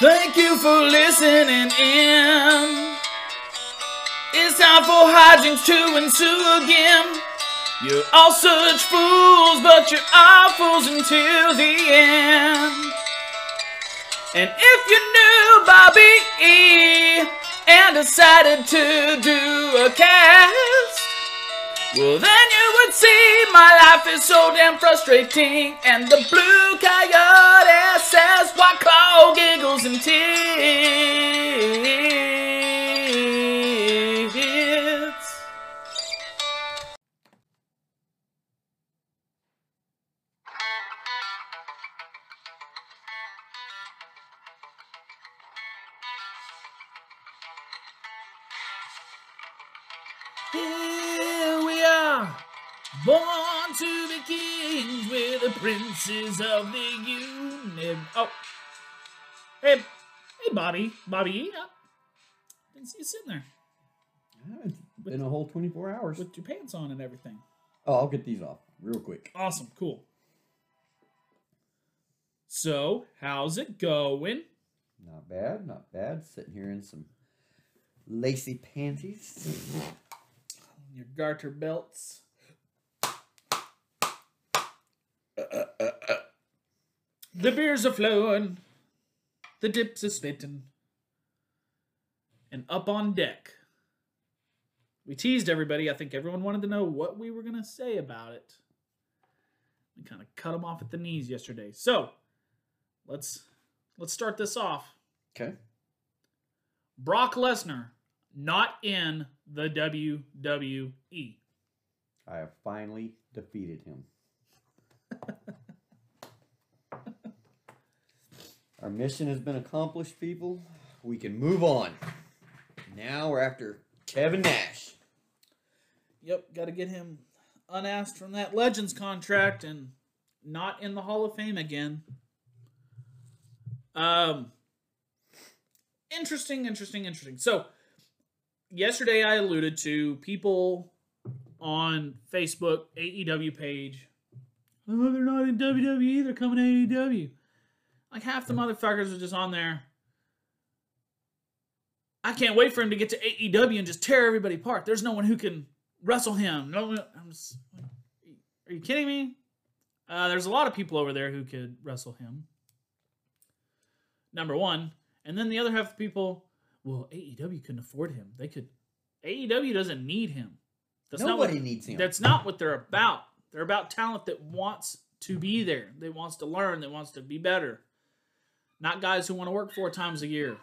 Thank you for listening in. It's time for hijinks to ensue again. You're all such fools, but you're all fools until the end. And if you knew Bobby E and decided to do a cast, well then you would see my life is so damn frustrating. And the blue coyote says, "Why claw giggles and tears?" The princes of the universe. Oh, hey, hey, Bobby, Bobby, yeah. didn't see you sitting there It's been a whole 24 hours. with your pants on and everything. Oh, I'll get these off real quick. Awesome, cool. So, how's it going? Not bad, not bad. Sitting here in some lacy panties. Your garter belts. The beers are flowing. The dips are spitting. And up on deck. We teased everybody. I think everyone wanted to know what we were going to say about it. We kind of cut them off at the knees yesterday. So, let's let's start this off. Okay. Brock Lesnar not in the. WWE. I have finally defeated him. Our mission has been accomplished, people. We can move on. Now we're after Kevin Nash. Yep, got to get him unasked from that Legends contract and not in the Hall of Fame again. Um, interesting, interesting, interesting. So, yesterday I alluded to people on Facebook AEW page. Oh, they're not in WWE. They're coming to AEW. Like half the motherfuckers are just on there. I can't wait for him to get to AEW and just tear everybody apart. There's no one who can wrestle him. No, I'm just, are you kidding me? Uh, there's a lot of people over there who could wrestle him. Number one, and then the other half of people, well, AEW couldn't afford him. They could. AEW doesn't need him. That's not Nobody what, needs him. That's not what they're about. They're about talent that wants to be there. That wants to learn. That wants to be better. Not guys who want to work four times a year.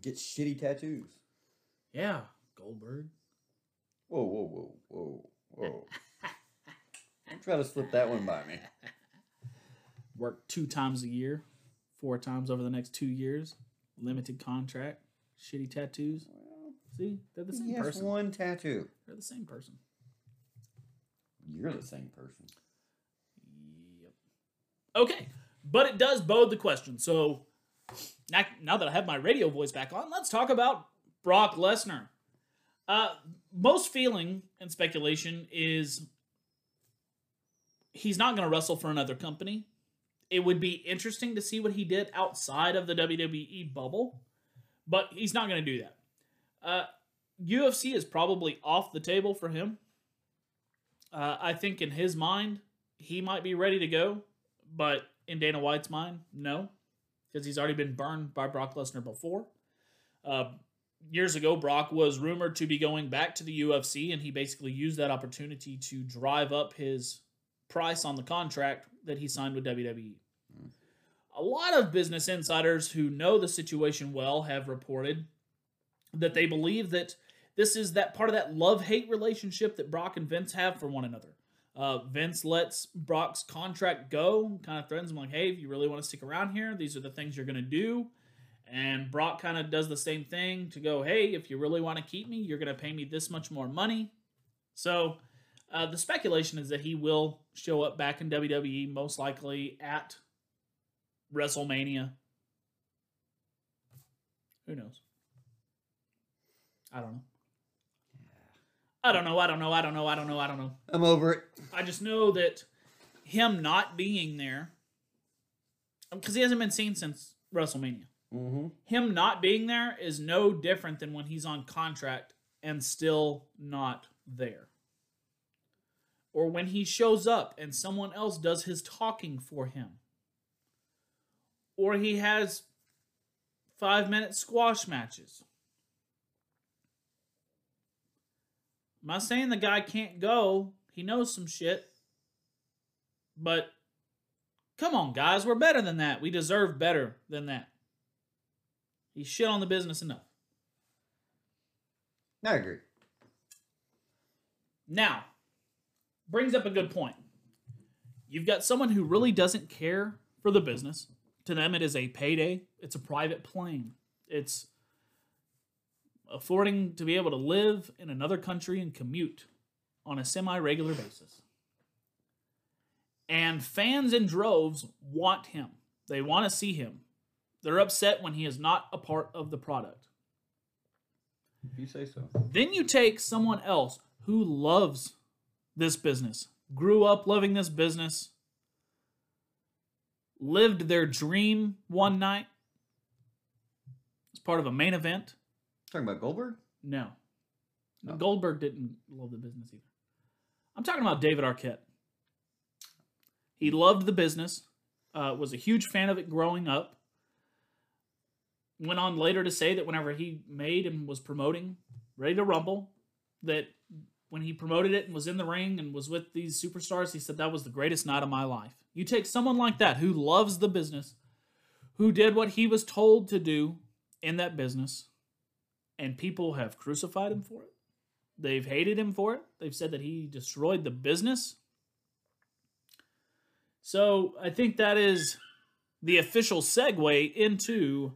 Get shitty tattoos. Yeah, Goldberg. Whoa, whoa, whoa, whoa, whoa. Don't try to slip that one by me. work two times a year, four times over the next two years, limited contract, shitty tattoos. Well, See, they're the same He has person. one tattoo. They're the same person. You're the same person. Yep. Okay, but it does bode the question. So now, now that I have my radio voice back on, let's talk about Brock Lesnar. Uh, most feeling and speculation is he's not going to wrestle for another company. It would be interesting to see what he did outside of the WWE bubble, but he's not going to do that. Uh, UFC is probably off the table for him. Uh, I think in his mind, he might be ready to go, but in Dana White's mind, no, because he's already been burned by Brock Lesnar before. Uh, years ago, Brock was rumored to be going back to the UFC, and he basically used that opportunity to drive up his price on the contract that he signed with WWE. A lot of business insiders who know the situation well have reported that they believe that this is that part of that love hate relationship that Brock and Vince have for one another. Uh, Vince lets Brock's contract go, kind of threatens him like, "Hey, if you really want to stick around here, these are the things you're going to do." And Brock kind of does the same thing to go, "Hey, if you really want to keep me, you're going to pay me this much more money." So, uh, the speculation is that he will show up back in WWE, most likely at WrestleMania. Who knows? I don't know. I don't know. I don't know. I don't know. I don't know. I don't know. I'm over it. I just know that him not being there because he hasn't been seen since WrestleMania. Mm-hmm. Him not being there is no different than when he's on contract and still not there. Or when he shows up and someone else does his talking for him. Or he has five minute squash matches. I'm not saying the guy can't go. He knows some shit. But come on, guys, we're better than that. We deserve better than that. He shit on the business enough. I agree. Now, brings up a good point. You've got someone who really doesn't care for the business. To them, it is a payday, it's a private plane. It's affording to be able to live in another country and commute on a semi regular basis. And fans in droves want him, they want to see him. They're upset when he is not a part of the product. If you say so. Then you take someone else who loves this business, grew up loving this business, lived their dream one night as part of a main event. Talking about Goldberg? No. No. Goldberg didn't love the business either. I'm talking about David Arquette. He loved the business, uh, was a huge fan of it growing up. Went on later to say that whenever he made and was promoting Ready to Rumble, that when he promoted it and was in the ring and was with these superstars, he said that was the greatest night of my life. You take someone like that who loves the business, who did what he was told to do in that business, and people have crucified him for it. They've hated him for it. They've said that he destroyed the business. So I think that is the official segue into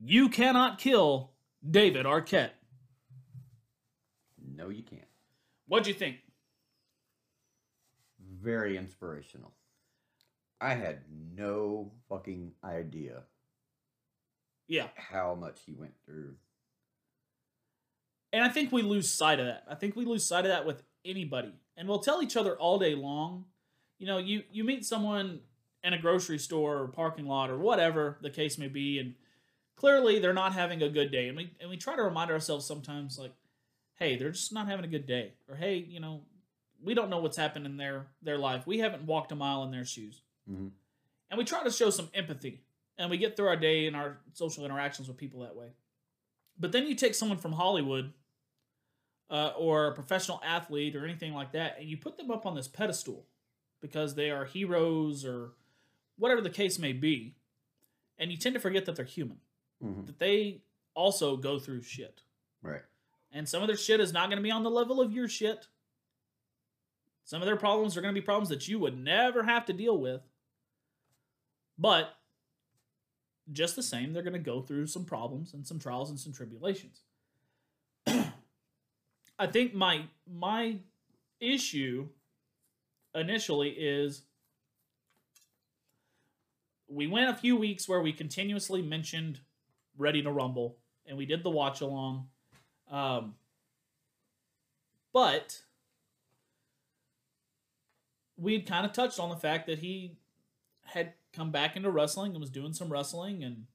you cannot kill David Arquette. No, you can't. What'd you think? Very inspirational. I had no fucking idea Yeah. how much he went through. And I think we lose sight of that. I think we lose sight of that with anybody. And we'll tell each other all day long. You know, you you meet someone in a grocery store or parking lot or whatever the case may be, and clearly they're not having a good day. And we and we try to remind ourselves sometimes like, hey, they're just not having a good day. Or hey, you know, we don't know what's happened in their their life. We haven't walked a mile in their shoes. Mhm. And we try to show some empathy. And we get through our day and our social interactions with people that way. But then you take someone from Hollywood uh, or a professional athlete or anything like that, and you put them up on this pedestal because they are heroes or whatever the case may be, and you tend to forget that they're human, Mhm. that they also go through shit. Right. And some of their shit is not going to be on the level of your shit. Some of their problems are going to be problems that you would never have to deal with. But just the same, they're going to go through some problems and some trials and some tribulations. I think my my issue initially is we went a few weeks where we continuously mentioned Ready to Rumble and we did the watch along. Um, but we had kind of touched on the fact that he had come back into wrestling and was doing some wrestling and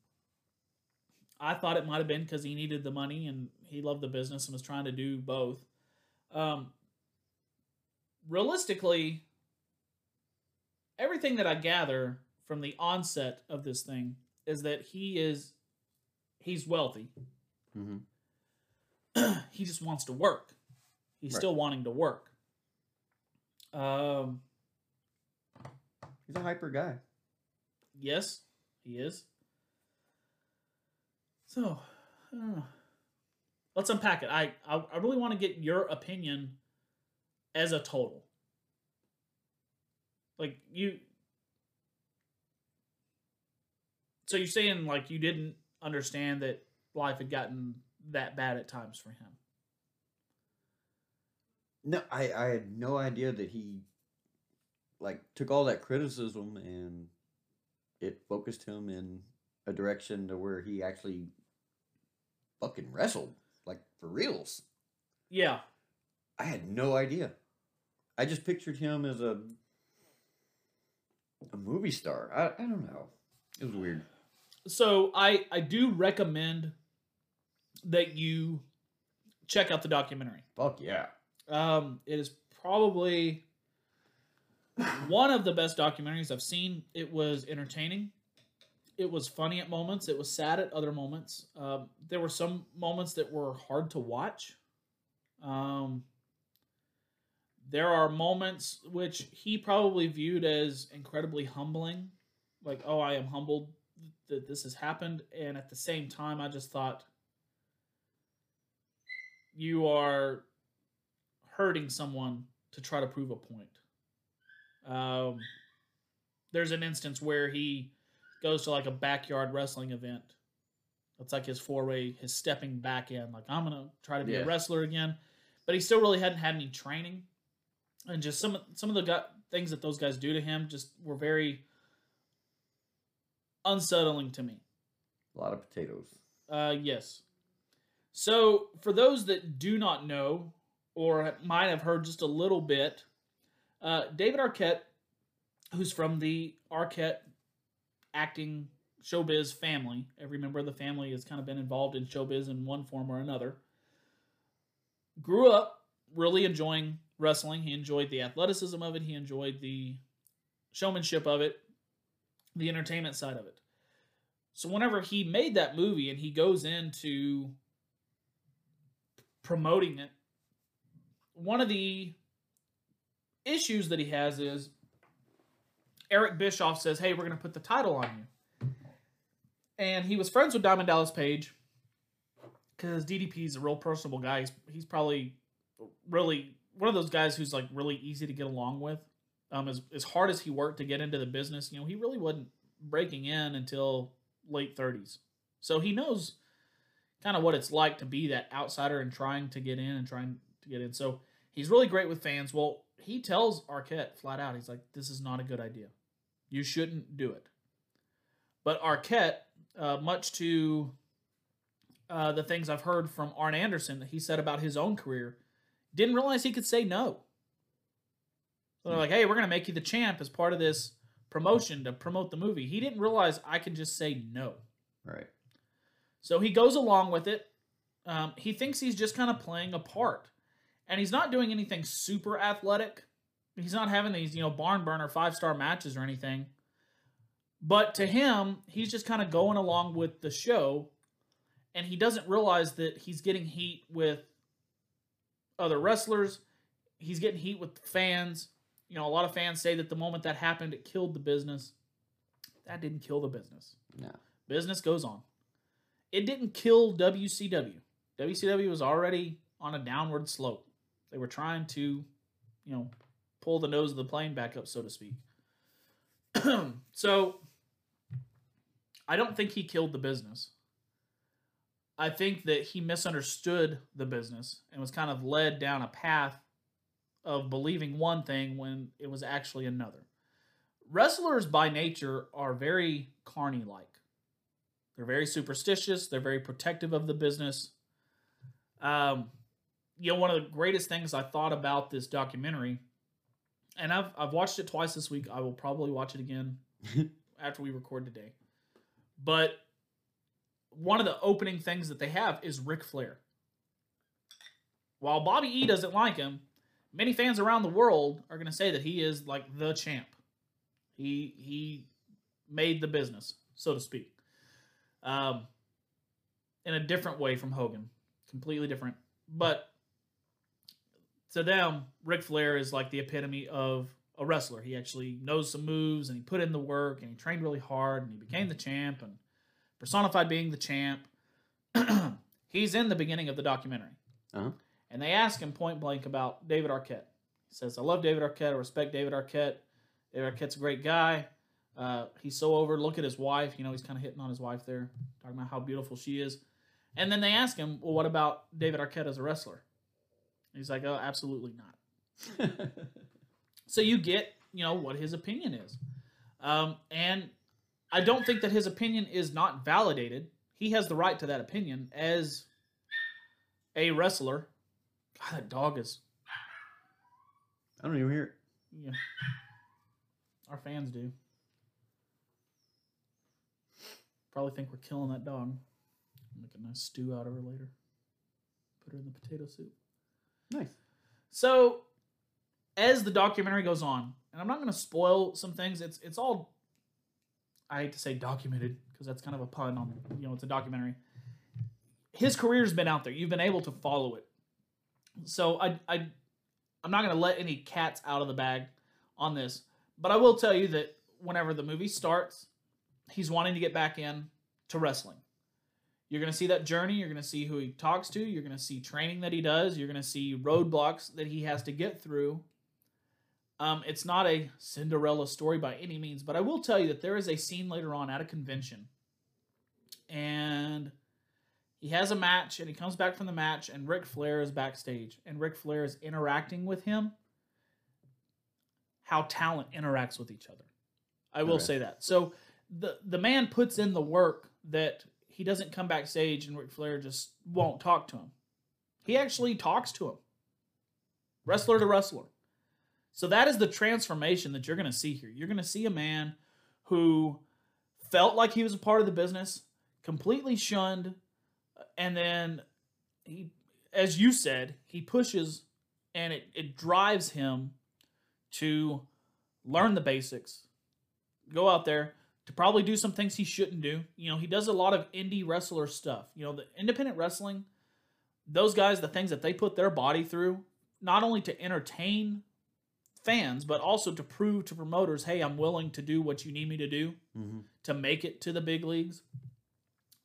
I thought it might have been because he needed the money and he loved the business and was trying to do both. Um, realistically, everything that I gather from the onset of this thing is that he is he's wealthy. hmm he just wants to work. He's Right. still wanting to work. Um, He's a hyper guy. yes, he is. So, I let's unpack it. I I, I really want to get your opinion as a total. Like you. So you're saying like you didn't understand that life had gotten that bad at times for him. No, I, I had no idea that he like took all that criticism and it focused him in a direction to where he actually fucking wrestled like for reals. Yeah, I had no idea. I just pictured him as a a movie star. I, I don't know. It was weird. So I I do recommend that you check out the documentary. Fuck yeah. Um, it is probably one of the best documentaries I've seen. It was entertaining. It was funny at moments. It was sad at other moments. Um, there were some moments that were hard to watch. Um, there are moments which he probably viewed as incredibly humbling, like, "Oh, I am humbled that this has happened," and at the same time, I just thought, "You are hurting someone to try to prove a point." Um, there's an instance where he goes to like a backyard wrestling event. It's like his foray, his stepping back in. Like I'm gonna try to be Yeah. a wrestler again, but he still really hadn't had any training, and just some some of the gu- things that those guys do to him just were very unsettling to me. A lot of potatoes. Uh, yes. So, for those that do not know or might have heard just a little bit, uh, David Arquette, who's from the Arquette acting showbiz family, every member of the family has kind of been involved in showbiz in one form or another, grew up really enjoying wrestling. He enjoyed the athleticism of it, he enjoyed the showmanship of it, the entertainment side of it. So whenever he made that movie and he goes into promoting it, one of the issues that he has is Eric Bischoff says, "Hey, we're going to put the title on you." And he was friends with Diamond Dallas Page because DDP is a real personable guy. He's, he's probably really one of those guys who's like really easy to get along with. Um, as as hard as he worked to get into the business, you know, he really wasn't breaking in until late 30s. So he knows kind of what it's like to be that outsider and trying to get in and trying to get in. So he's really great with fans. Well, he tells Arquette flat out, he's like, this is not a good idea. You shouldn't do it. But Arquette, uh, much to uh, the things I've heard from Arn Anderson that he said about his own career, didn't realize he could say no. So they're like, hey, we're going to make you the champ as part of this promotion to promote the movie. He didn't realize I can just say no. Right. So he goes along with it. Um, he thinks he's just kind of playing a part. And he's not doing anything super athletic. He's not having these, you know, barn burner five star matches or anything. But to him, he's just kind of going along with the show. And he doesn't realize that he's getting heat with other wrestlers. He's getting heat with fans. You know, a lot of fans say that the moment that happened, it killed the business. That didn't kill the business. No. Business goes on. It didn't kill WCW. WCW was already on a downward slope. They were trying to, you know, pull the nose of the plane back up, so to speak. so, I don't think he killed the business. I think that he misunderstood the business and was kind of led down a path of believing one thing when it was actually another. Wrestlers by nature are very carny like. They're very superstitious, they're very protective of the business. Um, you know, one of the greatest things I thought about this documentary, and I've I've watched it twice this week. I will probably watch it again after we record today. But one of the opening things that they have is Ric Flair. While Bobby E doesn't like him, many fans around the world are going to say that he is like the champ. He he made the business, so to speak. Um, in a different way from Hogan, completely different. But to them, Ric Flair is like the epitome of a wrestler. He actually knows some moves and he put in the work and he trained really hard and he became the champ and personified being the champ. He's in the beginning of the documentary. Uh-huh. And they ask him point blank about David Arquette. He says, I love David Arquette. I respect David Arquette. David Arquette's a great guy. Uh, he's so over. Look at his wife. You know, he's kind of hitting on his wife there, talking about how beautiful she is. And then they ask him, well, what about David Arquette as a wrestler? He's like, oh, absolutely not. So you get, you know, what his opinion is. Um, and I don't think that his opinion is not validated. He has the right to that opinion as a wrestler. God, that dog is, I don't even hear it. yeah. Our fans do. Probably think we're killing that dog. Make a nice stew out of her later. Put her in the potato soup. Nice. So, as the documentary goes on, and I'm not going to spoil some things. It's it's all I hate to say documented because that's kind of a pun on you know it's a documentary. His career's been out there. You've been able to follow it. So I I I'm not going to let any cats out of the bag on this, but I will tell you that whenever the movie starts, he's wanting to get back in to wrestling. You're going to see that journey. You're going to see who he talks to. You're going to see training that he does. You're going to see roadblocks that he has to get through. Um, it's not a Cinderella story by any means, but I will tell you that there is a scene later on at a convention. And he has a match, and he comes back from the match, and Ric Flair is backstage, and Ric Flair is interacting with him. How talent interacts with each other. I will say that. So the the man puts in the work that he doesn't come backstage and Ric Flair just won't talk to him. He actually talks to him. Wrestler to wrestler. So that is the transformation that you're going to see here. You're going to see a man who felt like he was a part of the business, completely shunned, and then he as you said, he pushes and it, it drives him to learn the basics, go out there to probably do some things he shouldn't do. You know, he does a lot of indie wrestler stuff. You know, the independent wrestling, those guys, the things that they put their body through, not only to entertain fans, but also to prove to promoters, hey, I'm willing to do what you need me to do Mm-hmm. to make it to the big leagues.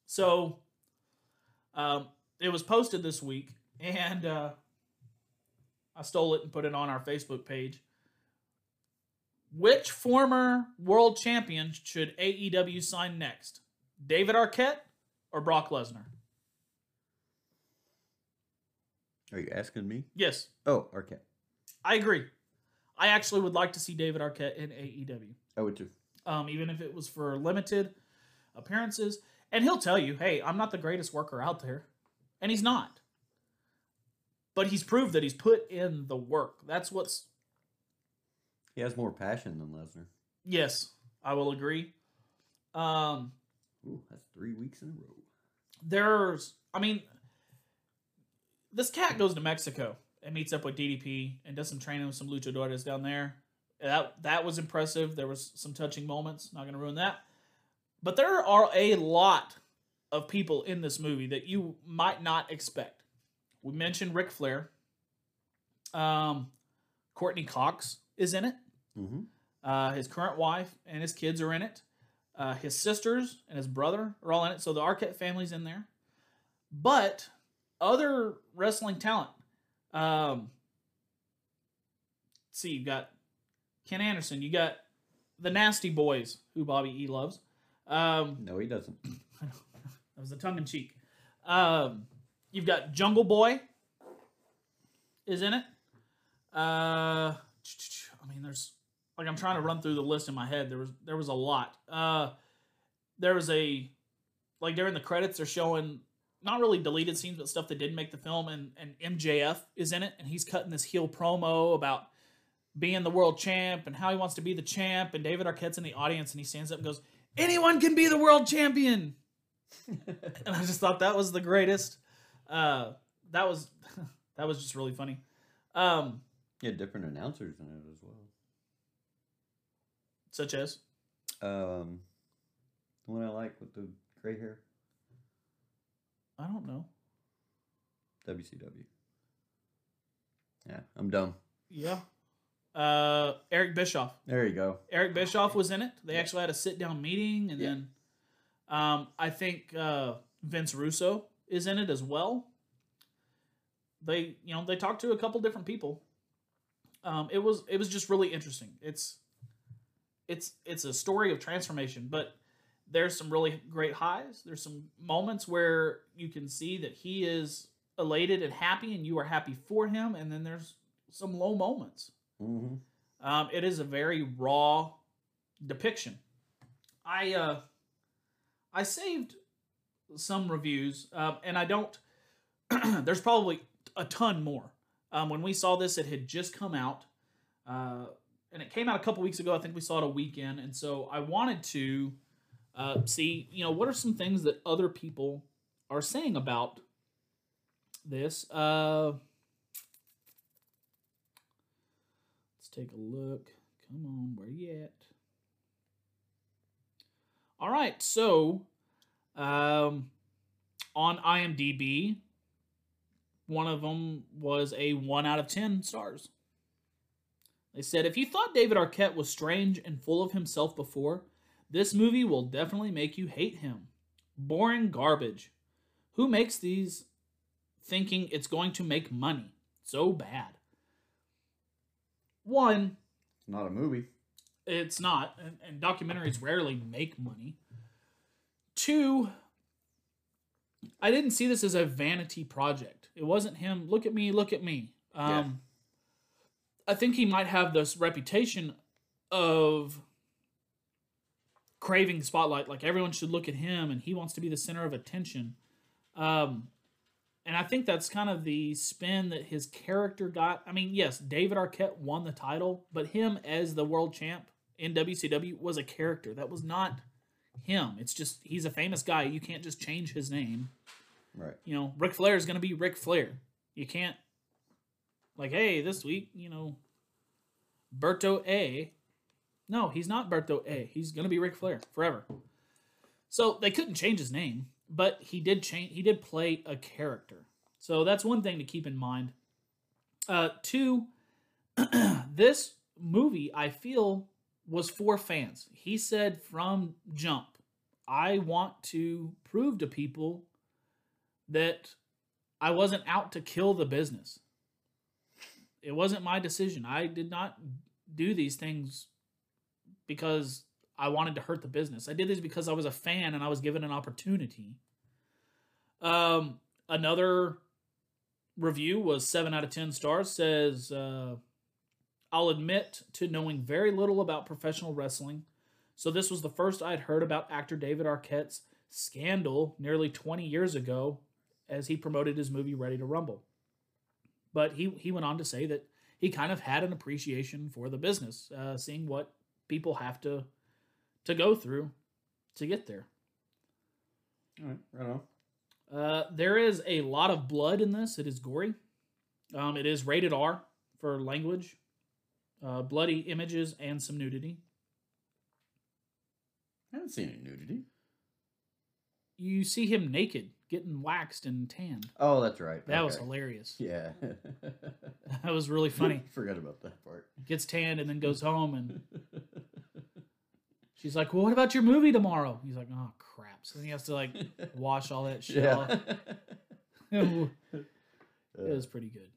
So um, it was posted this week, and uh, I stole it and put it on our Facebook page. Which former world champion should AEW sign next? David Arquette or Brock Lesnar? Are you asking me? Yes, Oh, Arquette. I agree. I actually would like to see David Arquette in AEW. I would too. um, even if it was for limited appearances. And he'll tell you, hey, I'm not the greatest worker out there. And he's not. But he's proved that he's put in the work. That's what's, He has more passion than Lesnar. yes, I will agree. Um, Ooh, that's three weeks in a row. there's, I mean, this cat goes to Mexico and meets up with DDP and does some training with some luchadores down there. That that was impressive. There was some touching moments. Not going to ruin that. But there are a lot of people in this movie that you might not expect. We mentioned Ric Flair. Um, Courteney Cox is in it. Mm-hmm. Uh, his current wife and his kids are in it. Uh, his sisters and his brother are all in it. So the Arquette family's in there. But other wrestling talent. Um, see, you got Ken Anderson. You got the Nasty Boys, who Bobby E loves. Um, No, he doesn't. that was a tongue in cheek. Um, you've got Jungle Boy is in it. Uh, I mean, there's like I'm trying to run through the list in my head. There was there was a lot. Uh, there was a like during the credits they're showing not really deleted scenes but stuff that didn't make the film and and MJF is in it and he's cutting this heel promo about being the world champ and how he wants to be the champ and David Arquette's in the audience and he stands up and goes anyone can be the world champion and I just thought that was the greatest. Uh, that was that was just really funny. Um, had different announcers in it as well. Such as Um, the one I like with the gray hair, I don't know. WCW. Yeah, I'm dumb. Yeah. Uh, Eric Bischoff. There you go. Eric Bischoff was in it. They actually had a sit down meeting, and Yeah. then um, I think uh, Vince Russo is in it as well. They, you know, they talked to a couple different people. Um, it was it was just really interesting. It's it's it's a story of transformation, but there's some really great highs. There's some moments where you can see that he is elated and happy, and you are happy for him, and then there's some low moments. Mm-hmm. Um, it is a very raw depiction. I uh, I saved some reviews, uh, and I don't. there's probably a ton more. Um, when we saw this, it had just come out, uh, and it came out a couple weeks ago. I think we saw it a weekend, and so I wanted to uh, see, you know, what are some things that other people are saying about this? Uh, let's take a look. Come on, where you at? All right, so um, on IMDb, one of them was a 1 out of 10 stars. They said, if you thought David Arquette was strange and full of himself before, this movie will definitely make you hate him. Boring garbage. Who makes these thinking it's going to make money? So bad. One, It's not a movie. it's not, and, and documentaries rarely make money. Two, I didn't see this as a vanity project. It wasn't him. Look at me. Look at me. Um, Yeah. I think he might have this reputation of craving spotlight. Like everyone should look at him, and he wants to be the center of attention. Um, and I think that's kind of the spin that his character got. I mean, yes, David Arquette won the title, but him as the world champ in WCW was a character. That was not him. It's just he's a famous guy. You can't just change his name. Right. You know, Ric Flair is going to be Ric Flair. You can't like, hey, this week, you know, Berto A. No, he's not Berto A. He's to be Ric Flair forever. So they couldn't change his name, but he did change. He did play a character. So that's one thing to keep in mind. Uh, two, this movie I feel was for fans. He said from jump, I want to prove to people that I wasn't out to kill the business. It wasn't my decision. I did not do these things because I wanted to hurt the business. I did this because I was a fan and I was given an opportunity. Um, another review was seven out of ten stars. Says, uh, "I'll admit to knowing very little about professional wrestling, so this was the first I'd heard about actor David Arquette's scandal nearly twenty years ago, as he promoted his movie Ready to Rumble." But he he went on to say that he kind of had an appreciation for the business, uh, seeing what people have to to go through to get there. All right. Right on. Uh, there is a lot of blood in this. It is gory. Um, it is rated R for language, uh, bloody images, and some nudity. I haven't seen any nudity. You see him naked, getting waxed and tanned. Oh, that's right. That was hilarious. Yeah. That was really funny. Forgot about that part. Gets tanned and then goes home, and she's like, "Well, what about your movie tomorrow?" He's like, "Oh crap!" So then he has to like wash all that shit off. Uh. it was pretty good.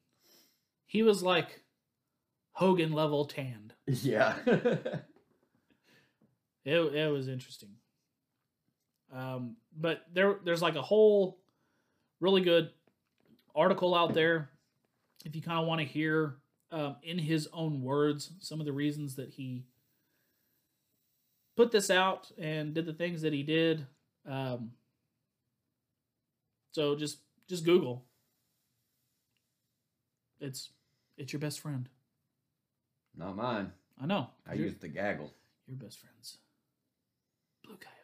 He was like Hogan level tanned. yeah. It it was interesting. Um, but there there's like a whole really good article out there if you kind of want to hear um, in his own words some of the reasons that he put this out and did the things that he did. Um, so just just Google. It's it's your best friend. Not mine. I know. I used the gaggle. your best friends. Blue Coyote.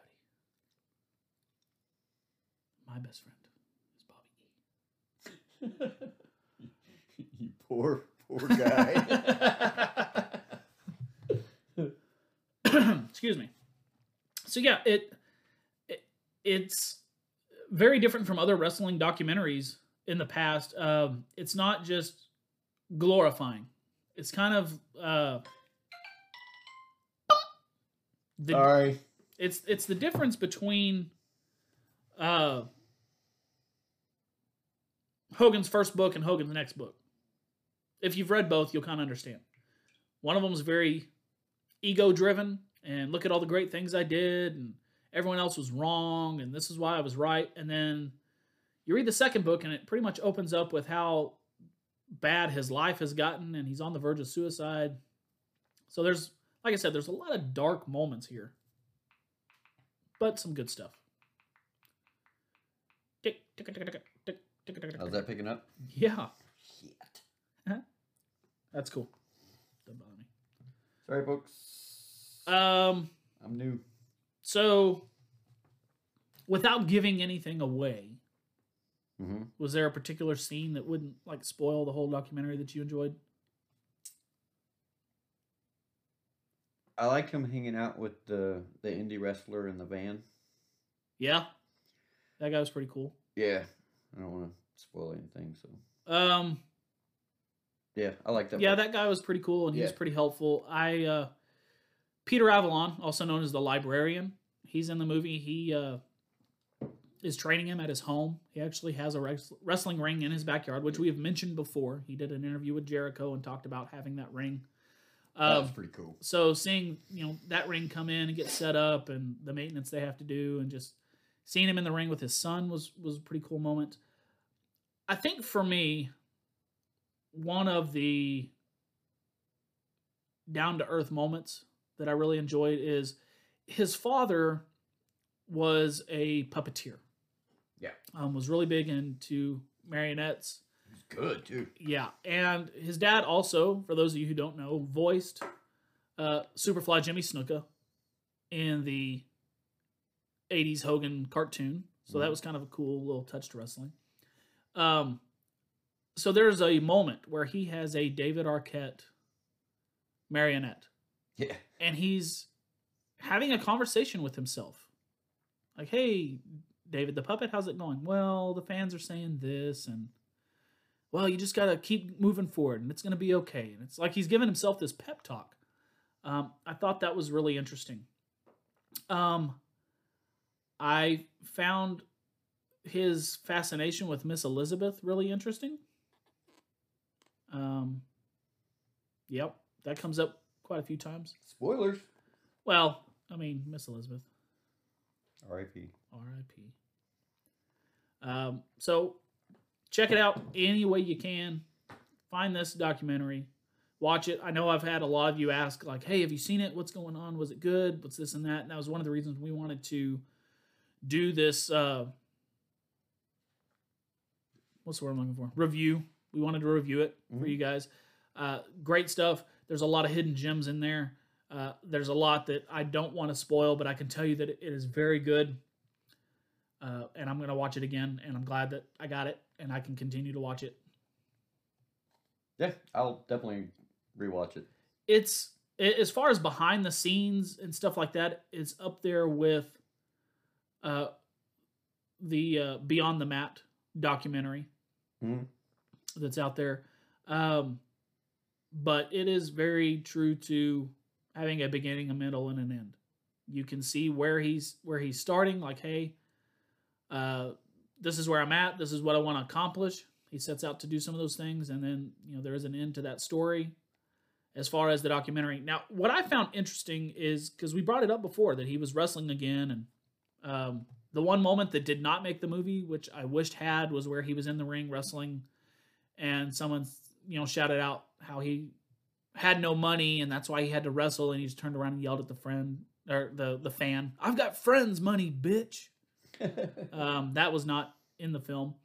My best friend is Bobby E. you poor, poor guy. Excuse me. So yeah, it, it it's very different from other wrestling documentaries in the past. Um, it's not just glorifying. It's kind of uh, the, Sorry. it's it's the difference between uh Hogan's first book and Hogan's next book. If you've read both, you'll kind of understand. One of them is very ego driven and look at all the great things I did and everyone else was wrong and this is why I was right. And then you read the second book and it pretty much opens up with how bad his life has gotten and he's on the verge of suicide. So there's like I said, there's a lot of dark moments here but some good stuff. Tick, tick, tick, tick, tick, How's that picking up? Yeah, Shit. that's cool. Don't bother me. Sorry, folks. Um, I'm new. so without giving anything away, hmm was there a particular scene that wouldn't like spoil the whole documentary that you enjoyed? I like him hanging out with the the indie wrestler in the van. Yeah, that guy was pretty cool. Yeah, I don't want to spoil anything, so Um, yeah, I like that. yeah, part. that guy was pretty cool and he was pretty helpful. I uh, Peter Avalon, also known as the librarian, he's in the movie. He uh, is training him at his home. He actually has a res- wrestling ring in his backyard, which we have mentioned before. He did an interview with Jericho and talked about having that ring. that Um, was pretty cool. so seeing you know that ring come in and get set up and the maintenance they have to do and just seeing him in the ring with his son was was a pretty cool moment i think for me one of the down to earth moments that i really enjoyed is his father was a puppeteer Yeah. um, was really big into marionettes It's good too. yeah, and his dad also, for those of you who don't know, voiced uh, Superfly Jimmy Snuka in the '80s Hogan cartoon. So that Mhm. was kind of a cool little touch to wrestling. Um, so there's a moment where he has a David Arquette marionette, Yeah, and he's having a conversation with himself. Like, hey, David the puppet, how's it going? Well, the fans are saying this, and well, you just got to keep moving forward, and it's going to be okay. And it's like he's giving himself this pep talk. Um, I thought that was really interesting. Um, I found his fascination with Miss Elizabeth really interesting. Um, yep, that comes up quite a few times. spoilers. Well, I mean, Miss Elizabeth, R.I.P. R.I.P. Um, so check it out any way you can. Find this documentary, watch it. I know I've had a lot of you ask, like, "Hey, have you seen it? What's going on? Was it good? What's this and that?" And that was one of the reasons we wanted to do this. Uh, what's the word I'm looking for? Review. We wanted to review it for Mhm. you guys. Uh, great stuff. There's a lot of hidden gems in there. Uh, there's a lot that I don't want to spoil, but I can tell you that it is very good. Uh, and I'm going to watch it again, and I'm glad that I got it, and I can continue to watch it. Yeah, I'll definitely rewatch it. It's as far as behind the scenes and stuff like that, it's up there with uh, the uh, Beyond the Mat documentary Mhm. that's out there. Um, but it is very true to having a beginning, a middle, and an end. You can see where he's where he's starting. Like, hey, uh, this is where I'm at. This is what I want to accomplish. He sets out to do some of those things, and then you know there is an end to that story. As far as the documentary, now what I found interesting is because we brought it up before that he was wrestling again, and um, the one moment that did not make the movie, which I wished had, was where he was in the ring wrestling, and someone you know shouted out how he had no money and that's why he had to wrestle, and he just turned around and yelled at the friend or the the fan, "I've got friends money, bitch." Um, that was not in the film.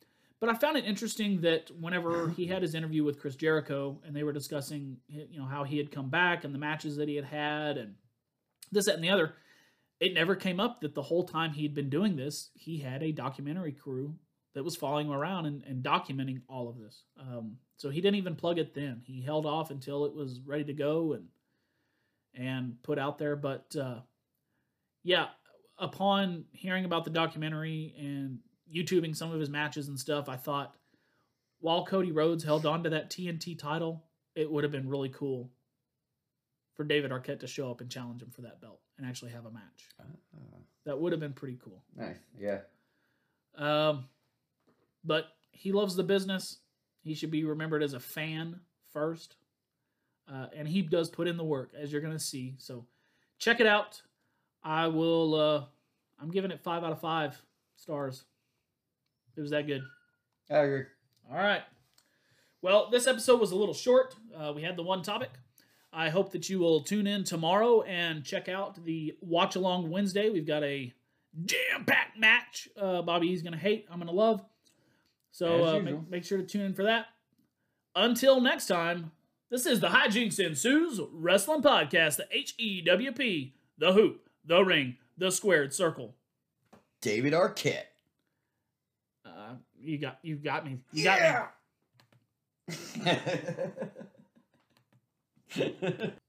But I found it interesting that whenever he had his interview with Chris Jericho and they were discussing, you know, how he had come back and the matches that he had had and this, that, and the other, it never came up that the whole time he had been doing this, he had a documentary crew that was following him around and, and documenting all of this. Um, so he didn't even plug it then. He held off until it was ready to go and and put out there. But uh, yeah, upon hearing about the documentary and YouTubing some of his matches and stuff, I thought while Cody Rhodes held on to that TNT title, it would have been really cool for David Arquette to show up and challenge him for that belt and actually have a match. Ah, That would have been pretty cool. nice. Yeah. Um, but he loves the business. He should be remembered as a fan first. Uh, and he does put in the work, as you're going to see. So check it out. I will, uh, I'm giving it five out of five stars. It was that good. I agree. All right. Well, this episode was a little short. Uh, we had the one topic. I hope that you will tune in tomorrow and check out the Watch Along Wednesday. We've got a jam packed match. Uh, Bobby E's going to hate. I'm going to love. So uh, make, make sure to tune in for that. Until next time, this is the Hijinks and Sue's Wrestling Podcast, the H E W P, the Hoop, the Ring, the Squared Circle. David Arquette. Uh, you got you got me. You got me. yeah.